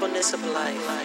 The of life.